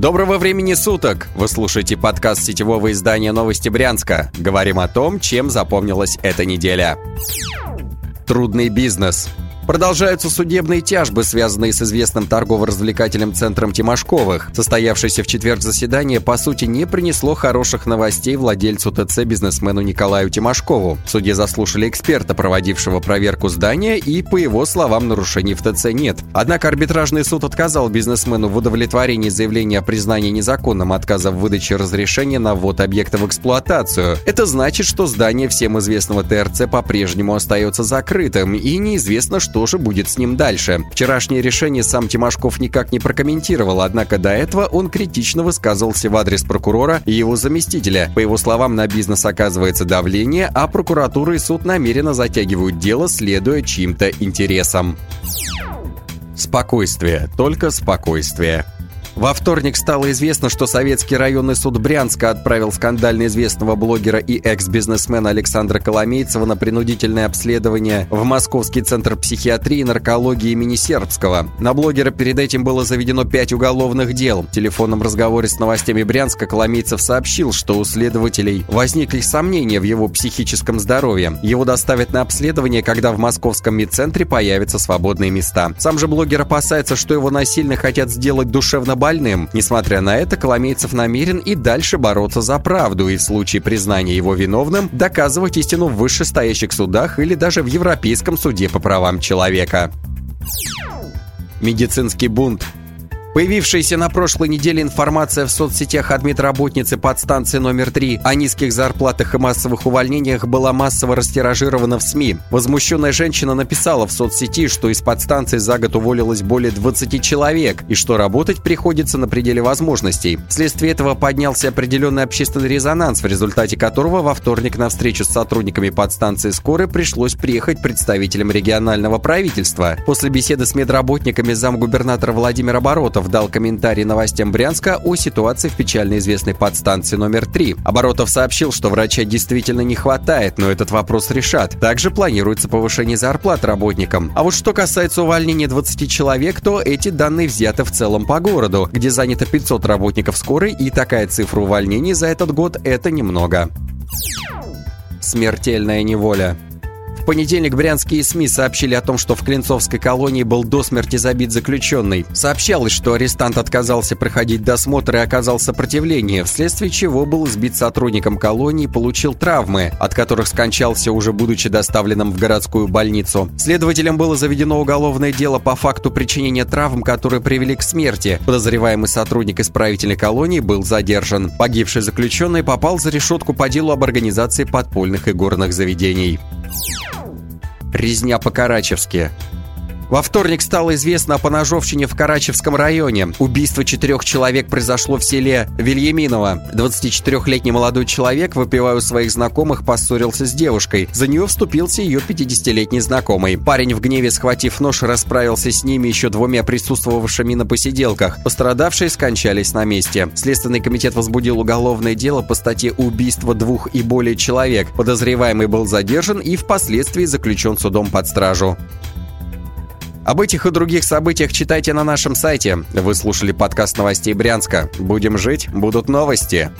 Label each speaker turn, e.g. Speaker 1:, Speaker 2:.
Speaker 1: Доброго времени суток! Вы слушаете подкаст сетевого издания «Новости Брянска». Говорим о том, чем запомнилась эта неделя. Трудный бизнес. Продолжаются судебные тяжбы, связанные с известным торгово-развлекательным центром Тимошковых. Состоявшееся в четверг заседание, по сути, не принесло хороших новостей владельцу ТЦ бизнесмену Николаю Тимошкову. В суде заслушали эксперта, проводившего проверку здания, и, по его словам, нарушений в ТЦ нет. Однако арбитражный суд отказал бизнесмену в удовлетворении заявления о признании незаконным отказа в выдаче разрешения на ввод объекта в эксплуатацию. Это значит, что здание всем известного ТРЦ по-прежнему остается закрытым, и неизвестно, что что же будет с ним дальше. Вчерашнее решение сам Тимошков никак не прокомментировал, однако до этого он критично высказывался в адрес прокурора и его заместителя. По его словам, на бизнес оказывается давление, а прокуратура и суд намеренно затягивают дело, следуя чьим-то интересам. Спокойствие, только спокойствие. Во вторник стало известно, что Советский районный суд Брянска отправил скандально известного блогера и экс-бизнесмена Александра Коломейцева на принудительное обследование в Московский центр психиатрии и наркологии имени Сербского. На блогера перед этим было заведено пять уголовных дел. В телефонном разговоре с новостями Брянска Коломейцев сообщил, что у следователей возникли сомнения в его психическом здоровье. Его доставят на обследование, когда в московском медцентре появятся свободные места. Сам же блогер опасается, что его насильно хотят сделать душевно больным. Несмотря на это, Коломейцев намерен и дальше бороться за правду и в случае признания его виновным доказывать истину в вышестоящих судах или даже в Европейском суде по правам человека. Медицинский бунт Появившаяся на прошлой неделе информация в соцсетях от медработницы подстанции номер 3 о низких зарплатах и массовых увольнениях была массово растиражирована в СМИ. Возмущенная женщина написала в соцсети, что из подстанции за год уволилось более 20 человек и что работать приходится на пределе возможностей. Вследствие этого поднялся определенный общественный резонанс, в результате которого во вторник на встречу с сотрудниками подстанции скорой пришлось приехать представителям регионального правительства. После беседы с медработниками замгубернатора Владимира Оборотов Оборотов дал комментарий новостям Брянска о ситуации в печально известной подстанции номер 3. Оборотов сообщил, что врача действительно не хватает, но этот вопрос решат. Также планируется повышение зарплат работникам. А вот что касается увольнения 20 человек, то эти данные взяты в целом по городу, где занято 500 работников скорой, и такая цифра увольнений за этот год – это немного. Смертельная неволя. В понедельник брянские СМИ сообщили о том, что в Клинцовской колонии был до смерти забит заключенный. Сообщалось, что арестант отказался проходить досмотр и оказал сопротивление, вследствие чего был сбит сотрудником колонии и получил травмы, от которых скончался уже будучи доставленным в городскую больницу. Следователям было заведено уголовное дело по факту причинения травм, которые привели к смерти. Подозреваемый сотрудник исправительной колонии был задержан. Погибший заключенный попал за решетку по делу об организации подпольных и горных заведений. Резня по-карачевски. Во вторник стало известно о поножовщине в Карачевском районе. Убийство четырех человек произошло в селе Вильяминово. 24-летний молодой человек, выпивая у своих знакомых, поссорился с девушкой. За нее вступился ее 50-летний знакомый. Парень в гневе, схватив нож, расправился с ними еще двумя присутствовавшими на посиделках. Пострадавшие скончались на месте. Следственный комитет возбудил уголовное дело по статье «Убийство двух и более человек». Подозреваемый был задержан и впоследствии заключен судом под стражу. Об этих и других событиях читайте на нашем сайте. Вы слушали подкаст новостей Брянска. Будем жить, будут новости.